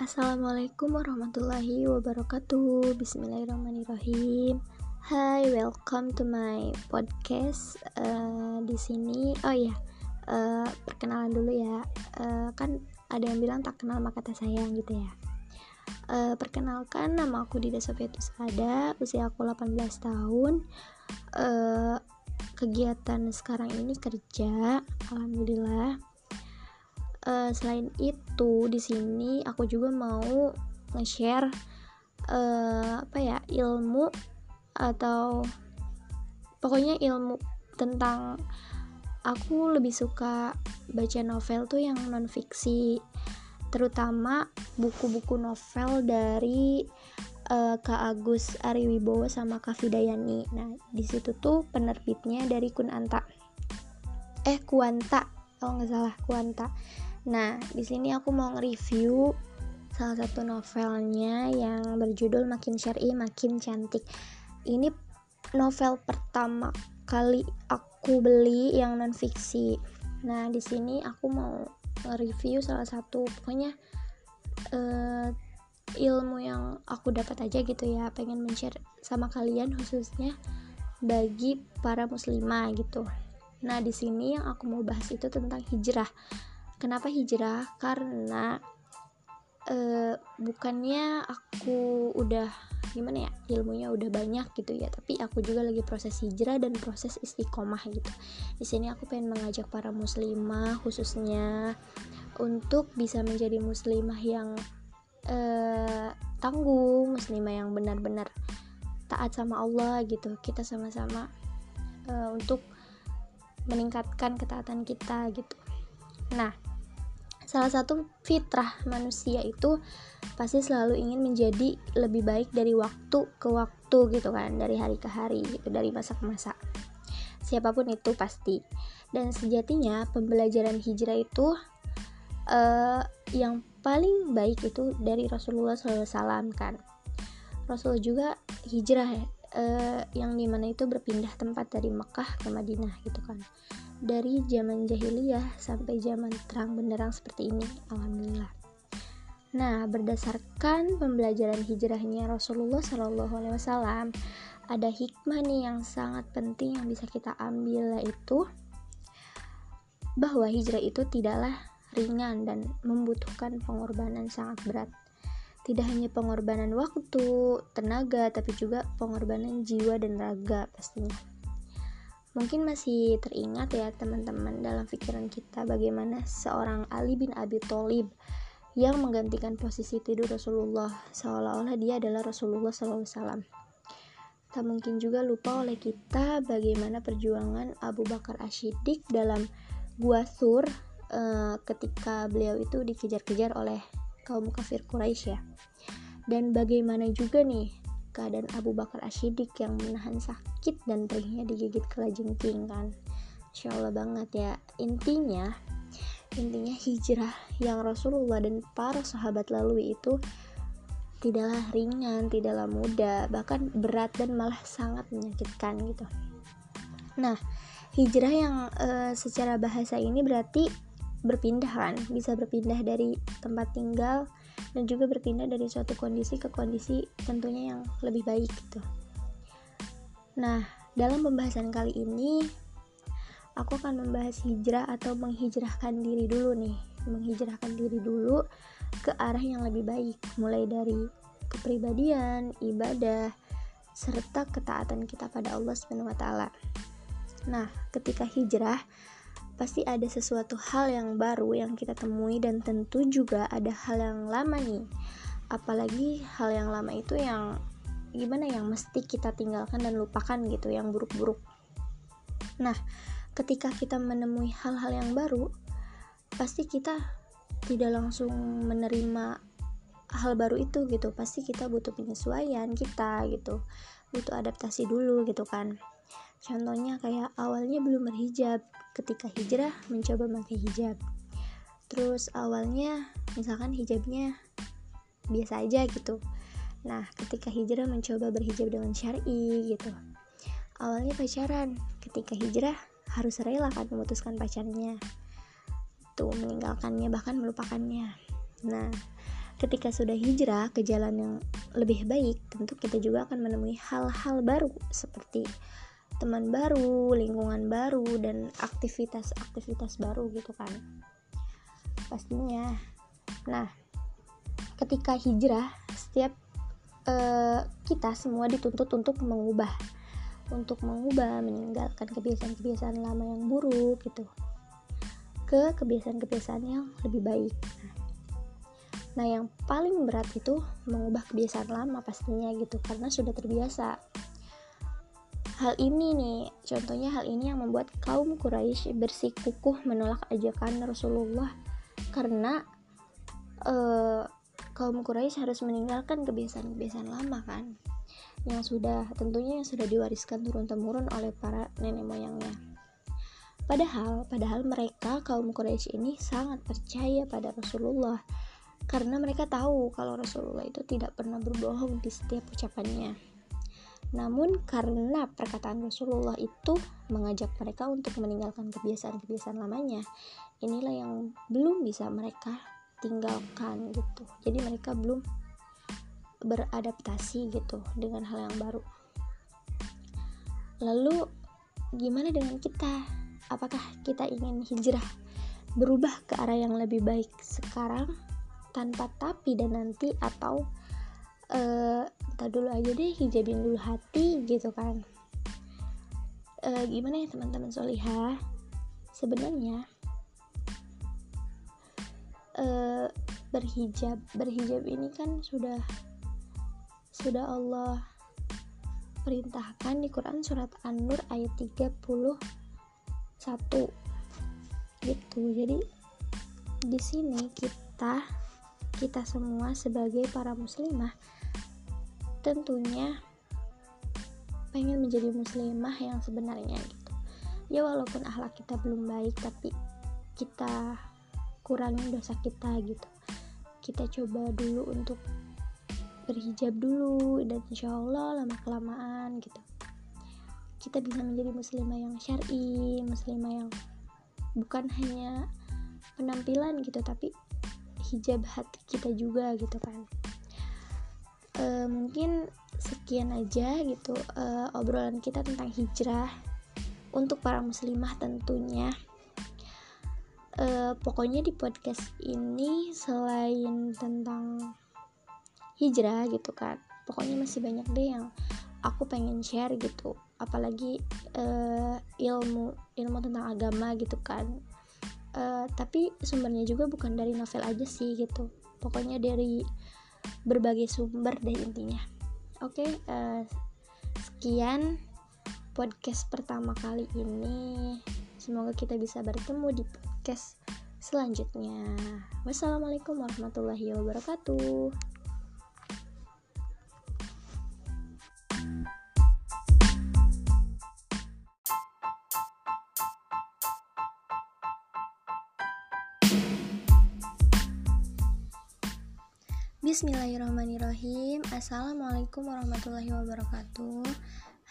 Assalamualaikum warahmatullahi wabarakatuh. Bismillahirrahmanirrahim. Hai, welcome to my podcast. Uh, di sini, oh iya, uh, perkenalan dulu ya. Uh, kan ada yang bilang tak kenal maka tak sayang gitu ya. Uh, perkenalkan, nama aku Dida Sofietus Ada, usia aku 18 tahun. Uh, kegiatan sekarang ini kerja, alhamdulillah uh, selain itu di sini aku juga mau nge-share uh, apa ya ilmu atau pokoknya ilmu tentang aku lebih suka baca novel tuh yang non fiksi terutama buku-buku novel dari uh, Kak Agus Ariwibowo sama Kak Fidayani. Nah, di situ tuh penerbitnya dari Kunanta. Eh, Kuanta. Kalau nggak salah, Kuanta. Nah, di sini aku mau nge-review salah satu novelnya yang berjudul Makin Syari Makin Cantik. Ini novel pertama kali aku beli yang non fiksi. Nah, di sini aku mau nge-review salah satu pokoknya uh, ilmu yang aku dapat aja gitu ya, pengen men-share sama kalian khususnya bagi para muslimah gitu. Nah, di sini yang aku mau bahas itu tentang hijrah kenapa hijrah? Karena uh, bukannya aku udah gimana ya ilmunya udah banyak gitu ya tapi aku juga lagi proses hijrah dan proses istiqomah gitu. Di sini aku pengen mengajak para muslimah khususnya untuk bisa menjadi muslimah yang uh, tangguh muslimah yang benar-benar taat sama Allah gitu. Kita sama-sama uh, untuk meningkatkan ketaatan kita gitu. Nah Salah satu fitrah manusia itu pasti selalu ingin menjadi lebih baik dari waktu ke waktu gitu kan, dari hari ke hari gitu, dari masa ke masa. Siapa pun itu pasti. Dan sejatinya pembelajaran hijrah itu uh, yang paling baik itu dari Rasulullah SAW kan. Rasul juga hijrah uh, yang di mana itu berpindah tempat dari Mekah ke Madinah gitu kan dari zaman jahiliyah sampai zaman terang benderang seperti ini alhamdulillah nah berdasarkan pembelajaran hijrahnya Rasulullah Shallallahu Alaihi Wasallam ada hikmah nih yang sangat penting yang bisa kita ambil yaitu bahwa hijrah itu tidaklah ringan dan membutuhkan pengorbanan sangat berat tidak hanya pengorbanan waktu, tenaga, tapi juga pengorbanan jiwa dan raga pastinya. Mungkin masih teringat ya teman-teman dalam pikiran kita bagaimana seorang Ali bin Abi Thalib yang menggantikan posisi tidur Rasulullah seolah-olah dia adalah Rasulullah SAW. Tak mungkin juga lupa oleh kita bagaimana perjuangan Abu Bakar Ashidik dalam Gua Sur uh, ketika beliau itu dikejar-kejar oleh kaum kafir Quraisy ya. Dan bagaimana juga nih keadaan Abu Bakar Ashidik yang menahan sakit dan perihnya digigit kelajengking kan? Insya Allah banget ya. Intinya intinya hijrah yang Rasulullah dan para sahabat lalui itu tidaklah ringan, tidaklah mudah, bahkan berat dan malah sangat menyakitkan gitu. Nah, hijrah yang e, secara bahasa ini berarti berpindah kan, bisa berpindah dari tempat tinggal dan juga berpindah dari suatu kondisi ke kondisi tentunya yang lebih baik gitu. Nah, dalam pembahasan kali ini aku akan membahas hijrah atau menghijrahkan diri dulu nih, menghijrahkan diri dulu ke arah yang lebih baik, mulai dari kepribadian, ibadah, serta ketaatan kita pada Allah Subhanahu wa taala. Nah, ketika hijrah pasti ada sesuatu hal yang baru yang kita temui dan tentu juga ada hal yang lama nih. Apalagi hal yang lama itu yang gimana yang mesti kita tinggalkan dan lupakan gitu yang buruk-buruk. Nah ketika kita menemui hal-hal yang baru pasti kita tidak langsung menerima hal baru itu gitu. Pasti kita butuh penyesuaian kita gitu butuh adaptasi dulu gitu kan Contohnya kayak awalnya belum berhijab, ketika hijrah mencoba pakai hijab. Terus awalnya misalkan hijabnya biasa aja gitu. Nah, ketika hijrah mencoba berhijab dengan syar'i gitu. Awalnya pacaran, ketika hijrah harus rela kan memutuskan pacarnya. Tuh meninggalkannya bahkan melupakannya. Nah, ketika sudah hijrah ke jalan yang lebih baik tentu kita juga akan menemui hal-hal baru seperti teman baru lingkungan baru dan aktivitas-aktivitas baru gitu kan. Pastinya. Nah ketika hijrah setiap uh, kita semua dituntut untuk mengubah. Untuk mengubah meninggalkan kebiasaan-kebiasaan lama yang buruk gitu ke kebiasaan-kebiasaan yang lebih baik. Nah yang paling berat itu mengubah kebiasaan lama pastinya gitu karena sudah terbiasa hal ini nih contohnya hal ini yang membuat kaum Quraisy bersikukuh menolak ajakan Rasulullah karena uh, kaum Quraisy harus meninggalkan kebiasaan-kebiasaan lama kan yang sudah tentunya yang sudah diwariskan turun temurun oleh para nenek moyangnya. Padahal, padahal mereka kaum Quraisy ini sangat percaya pada Rasulullah karena mereka tahu kalau Rasulullah itu tidak pernah berbohong di setiap ucapannya. Namun karena perkataan Rasulullah itu mengajak mereka untuk meninggalkan kebiasaan-kebiasaan lamanya, inilah yang belum bisa mereka tinggalkan gitu. Jadi mereka belum beradaptasi gitu dengan hal yang baru. Lalu gimana dengan kita? Apakah kita ingin hijrah berubah ke arah yang lebih baik sekarang tanpa tapi dan nanti atau uh, dulu aja deh hijabin dulu hati gitu kan? Uh, gimana ya teman-teman solihah? Sebenarnya uh, berhijab berhijab ini kan sudah sudah Allah perintahkan di Quran surat An-Nur ayat 31 gitu jadi di sini kita kita semua sebagai para muslimah tentunya pengen menjadi muslimah yang sebenarnya gitu. Ya walaupun akhlak kita belum baik tapi kita kurangin dosa kita gitu. Kita coba dulu untuk berhijab dulu dan insya Allah lama kelamaan gitu. Kita bisa menjadi muslimah yang syari muslimah yang bukan hanya penampilan gitu tapi hijab hati kita juga gitu kan e, mungkin sekian aja gitu e, obrolan kita tentang hijrah untuk para muslimah tentunya. E, pokoknya di podcast ini selain tentang hijrah gitu kan pokoknya masih banyak deh yang aku pengen share gitu. Apalagi uh, ilmu ilmu tentang agama gitu kan. Uh, tapi sumbernya juga bukan dari novel aja sih gitu. Pokoknya dari berbagai sumber deh intinya. Oke okay, uh, eh, sekian podcast pertama kali ini. Semoga kita bisa bertemu di podcast selanjutnya. Wassalamualaikum warahmatullahi wabarakatuh Bismillahirrahmanirrahim. Assalamualaikum warahmatullahi wabarakatuh.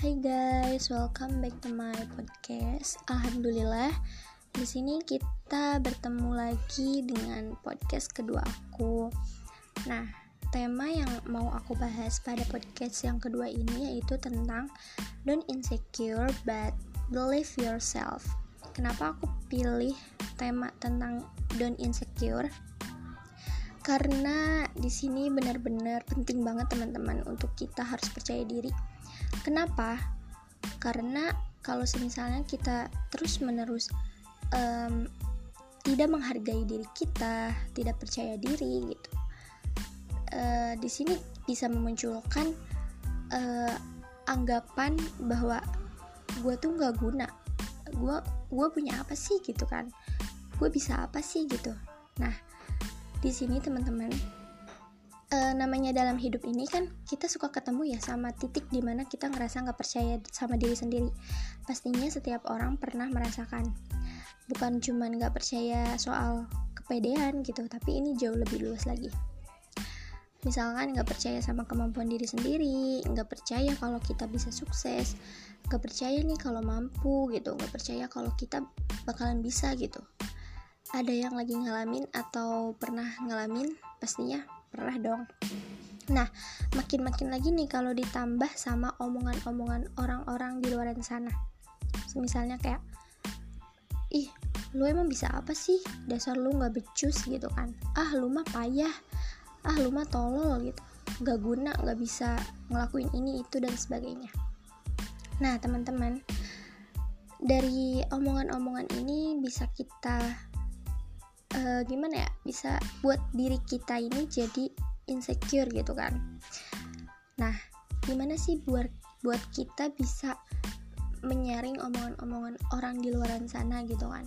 Hai guys, welcome back to my podcast. Alhamdulillah di sini kita bertemu lagi dengan podcast kedua aku. Nah, tema yang mau aku bahas pada podcast yang kedua ini yaitu tentang Don't insecure but believe yourself. Kenapa aku pilih tema tentang don't insecure? Karena di sini benar-benar penting banget teman-teman untuk kita harus percaya diri. Kenapa? Karena kalau misalnya kita terus-menerus um, tidak menghargai diri kita, tidak percaya diri gitu, uh, di sini bisa memunculkan uh, anggapan bahwa gue tuh nggak guna, gue gue punya apa sih gitu kan, gue bisa apa sih gitu. Nah di sini teman-teman e, namanya dalam hidup ini kan kita suka ketemu ya sama titik di mana kita ngerasa nggak percaya sama diri sendiri. Pastinya setiap orang pernah merasakan. Bukan cuman nggak percaya soal kepedean gitu tapi ini jauh lebih luas lagi. Misalkan nggak percaya sama kemampuan diri sendiri nggak percaya kalau kita bisa sukses nggak percaya nih kalau mampu gitu nggak percaya kalau kita bakalan bisa gitu ada yang lagi ngalamin atau pernah ngalamin? Pastinya pernah dong. Nah makin-makin lagi nih kalau ditambah sama omongan-omongan orang-orang di luar sana. Misalnya kayak ih lu emang bisa apa sih? Dasar lu nggak becus gitu kan. Ah lu mah payah. Ah lu mah tolol gitu. Nggak guna nggak bisa ngelakuin ini itu dan sebagainya. Nah teman-teman dari omongan-omongan ini bisa kita uh, gimana ya bisa buat diri kita ini jadi insecure gitu kan. Nah gimana sih buat buat kita bisa menyaring omongan-omongan orang di luar sana gitu kan?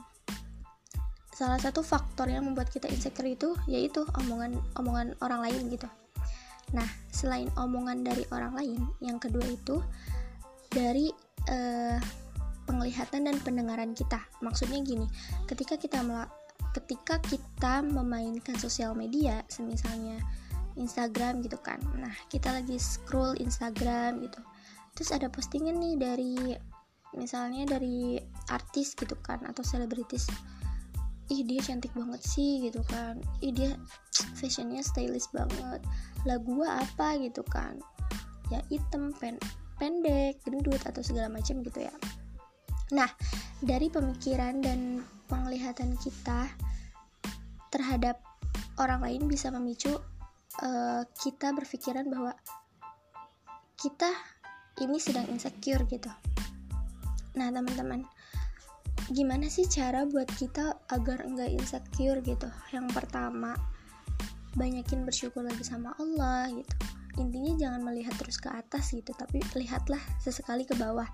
Salah satu faktor yang membuat kita insecure itu yaitu omongan omongan orang lain gitu. Nah selain omongan dari orang lain yang kedua itu dari uh, penglihatan dan pendengaran kita. Maksudnya gini ketika kita ketika kita memainkan sosial media semisalnya Instagram gitu kan. Nah kita lagi scroll Instagram gitu. Terus ada postingan nih dari misalnya dari artis gitu kan atau selebritis. Ih dia cantik banget sih gitu kan. Ih dia fashionnya stylish banget. Lah gua apa gitu kan? Ya item pen pendek gendut atau segala macam gitu ya. Nah dari pemikiran dan penglihatan kita terhadap orang lain bisa memicu uh, kita berpikiran bahwa kita ini sedang insecure gitu. Nah teman-teman gimana sih cara buat kita agar enggak insecure gitu? Yang pertama banyakin bersyukur lagi sama Allah gitu intinya jangan melihat terus ke atas gitu tapi lihatlah sesekali ke bawah.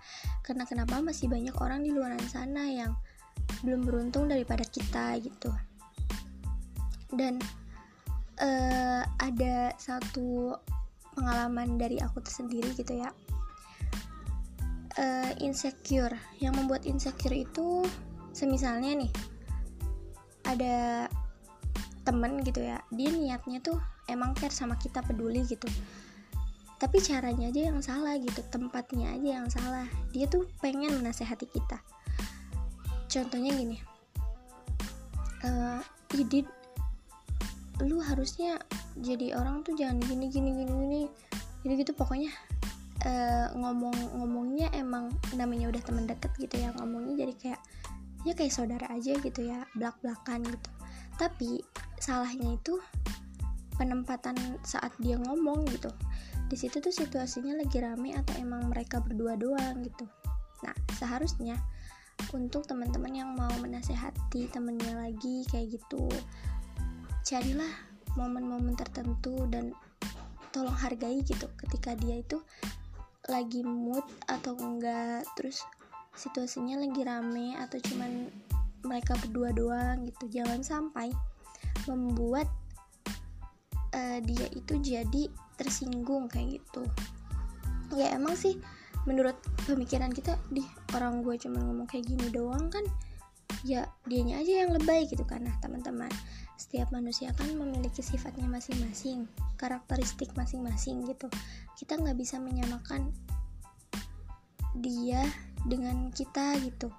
Karena kenapa? Masih banyak orang di luar sana yang belum beruntung daripada kita gitu. Dan uh, ada satu pengalaman dari aku tersendiri gitu ya. Uh, insecure. Yang membuat insecure itu semisalnya nih ada temen gitu ya dia niatnya tuh emang care sama kita peduli gitu. Tapi caranya aja yang salah gitu tempatnya aja yang salah. Dia tuh pengen menasehati kita. Contohnya gini uh, Idit lu harusnya jadi orang tuh jangan gini gini gini gini gitu gitu pokoknya. Uh, ngomong ngomongnya emang namanya udah teman deket gitu ya ngomongnya jadi kayak ya kayak saudara aja gitu ya belak belakan gitu. Tapi salahnya itu penempatan saat dia ngomong gitu. Di situ tuh situasinya lagi rame atau emang mereka berdua doang gitu. Nah seharusnya untuk teman-teman yang mau menasehati temennya lagi kayak gitu carilah momen-momen tertentu dan tolong hargai gitu ketika dia itu lagi mood atau enggak. Terus situasinya lagi rame atau cuman mereka berdua doang gitu. Jangan sampai membuat uh, dia itu jadi tersinggung kayak gitu. Ya emang sih menurut pemikiran kita di orang gue cuma ngomong kayak gini doang kan ya dianya aja yang lebay gitu kan. Nah teman-teman setiap manusia kan memiliki sifatnya masing-masing karakteristik masing-masing gitu. Kita nggak bisa menyamakan dia dengan kita gitu